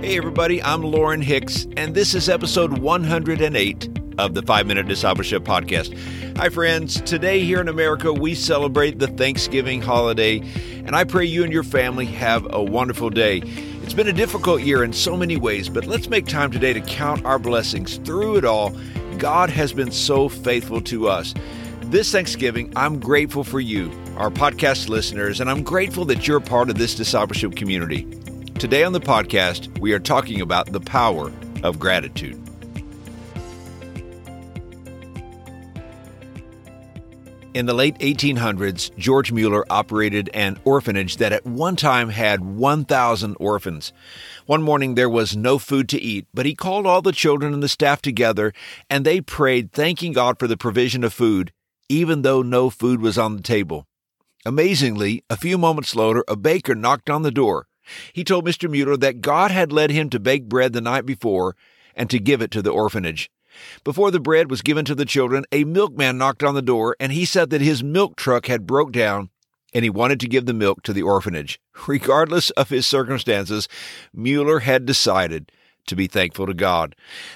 Hey, everybody, I'm Lauren Hicks, and this is episode 108 of the Five Minute Discipleship Podcast. Hi, friends. Today here in America, we celebrate the Thanksgiving holiday, and I pray you and your family have a wonderful day. It's been a difficult year in so many ways, but let's make time today to count our blessings. Through it all, God has been so faithful to us. This Thanksgiving, I'm grateful for you, our podcast listeners, and I'm grateful that you're part of this discipleship community. Today on the podcast, we are talking about the power of gratitude. In the late 1800s, George Mueller operated an orphanage that at one time had 1,000 orphans. One morning there was no food to eat, but he called all the children and the staff together and they prayed, thanking God for the provision of food, even though no food was on the table. Amazingly, a few moments later, a baker knocked on the door. He told Mr. Mueller that God had led him to bake bread the night before and to give it to the orphanage. Before the bread was given to the children, a milkman knocked on the door and he said that his milk truck had broke down and he wanted to give the milk to the orphanage. Regardless of his circumstances, Mueller had decided to be thankful to God.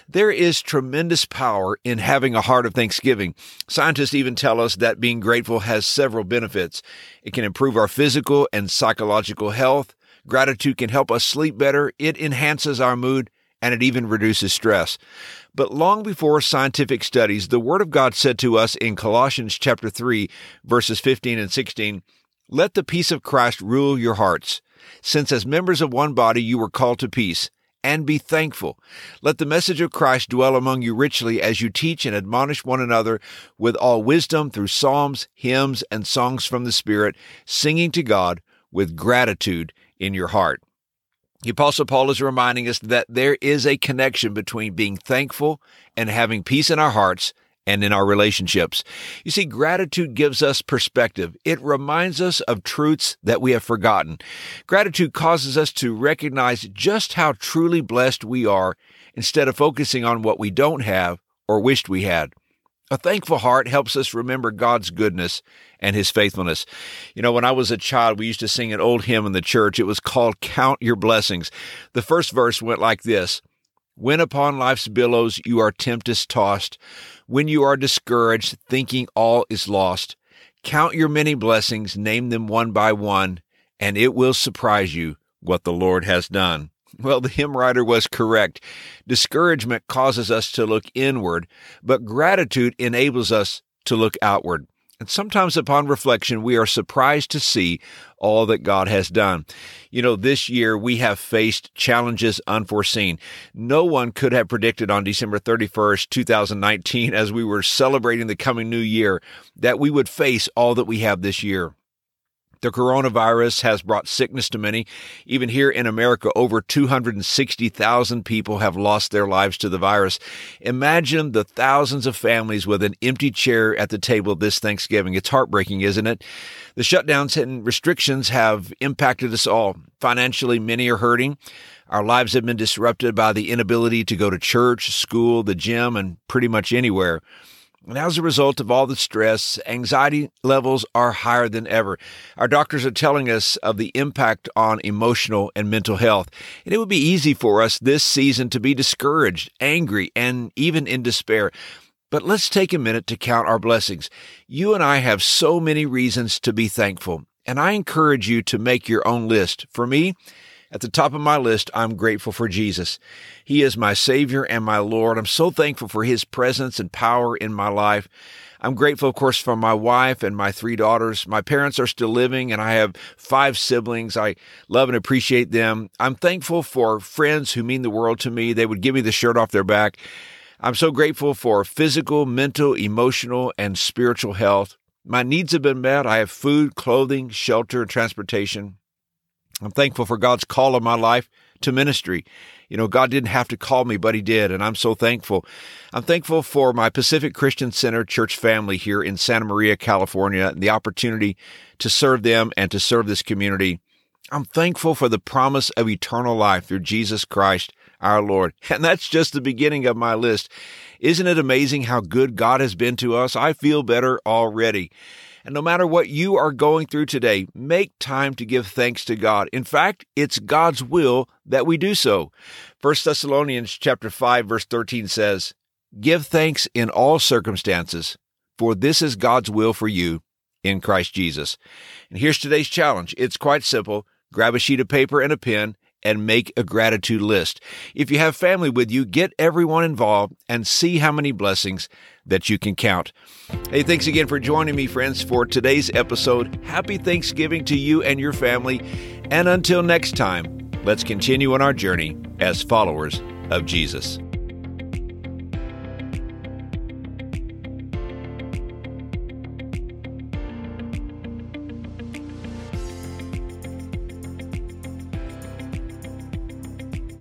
There is tremendous power in having a heart of thanksgiving. Scientists even tell us that being grateful has several benefits. It can improve our physical and psychological health. Gratitude can help us sleep better. It enhances our mood and it even reduces stress. But long before scientific studies, the Word of God said to us in Colossians chapter 3, verses 15 and 16, Let the peace of Christ rule your hearts, since as members of one body you were called to peace, and be thankful. Let the message of Christ dwell among you richly as you teach and admonish one another with all wisdom through psalms, hymns, and songs from the Spirit, singing to God with gratitude in your heart. The Apostle Paul is reminding us that there is a connection between being thankful and having peace in our hearts and in our relationships. You see, gratitude gives us perspective. It reminds us of truths that we have forgotten. Gratitude causes us to recognize just how truly blessed we are instead of focusing on what we don't have or wished we had. A thankful heart helps us remember God's goodness and his faithfulness. You know, when I was a child, we used to sing an old hymn in the church. It was called Count Your Blessings. The first verse went like this When upon life's billows you are tempest tossed, when you are discouraged, thinking all is lost, count your many blessings, name them one by one, and it will surprise you what the Lord has done. Well, the hymn writer was correct. Discouragement causes us to look inward, but gratitude enables us to look outward. And sometimes upon reflection, we are surprised to see all that God has done. You know, this year we have faced challenges unforeseen. No one could have predicted on December 31st, 2019, as we were celebrating the coming new year, that we would face all that we have this year. The coronavirus has brought sickness to many. Even here in America, over 260,000 people have lost their lives to the virus. Imagine the thousands of families with an empty chair at the table this Thanksgiving. It's heartbreaking, isn't it? The shutdowns and restrictions have impacted us all. Financially, many are hurting. Our lives have been disrupted by the inability to go to church, school, the gym, and pretty much anywhere. And as a result of all the stress, anxiety levels are higher than ever. Our doctors are telling us of the impact on emotional and mental health. And it would be easy for us this season to be discouraged, angry, and even in despair. But let's take a minute to count our blessings. You and I have so many reasons to be thankful. And I encourage you to make your own list. For me, at the top of my list, I'm grateful for Jesus. He is my Savior and my Lord. I'm so thankful for His presence and power in my life. I'm grateful, of course, for my wife and my three daughters. My parents are still living, and I have five siblings. I love and appreciate them. I'm thankful for friends who mean the world to me. They would give me the shirt off their back. I'm so grateful for physical, mental, emotional, and spiritual health. My needs have been met. I have food, clothing, shelter, and transportation. I'm thankful for God's call in my life to ministry. You know, God didn't have to call me, but He did, and I'm so thankful. I'm thankful for my Pacific Christian Center church family here in Santa Maria, California, and the opportunity to serve them and to serve this community. I'm thankful for the promise of eternal life through Jesus Christ, our Lord. And that's just the beginning of my list. Isn't it amazing how good God has been to us? I feel better already. And no matter what you are going through today, make time to give thanks to God. In fact, it's God's will that we do so. 1 Thessalonians chapter 5 verse 13 says, "Give thanks in all circumstances, for this is God's will for you in Christ Jesus." And here's today's challenge. It's quite simple. Grab a sheet of paper and a pen and make a gratitude list. If you have family with you, get everyone involved and see how many blessings that you can count. Hey, thanks again for joining me, friends, for today's episode. Happy Thanksgiving to you and your family. And until next time, let's continue on our journey as followers of Jesus.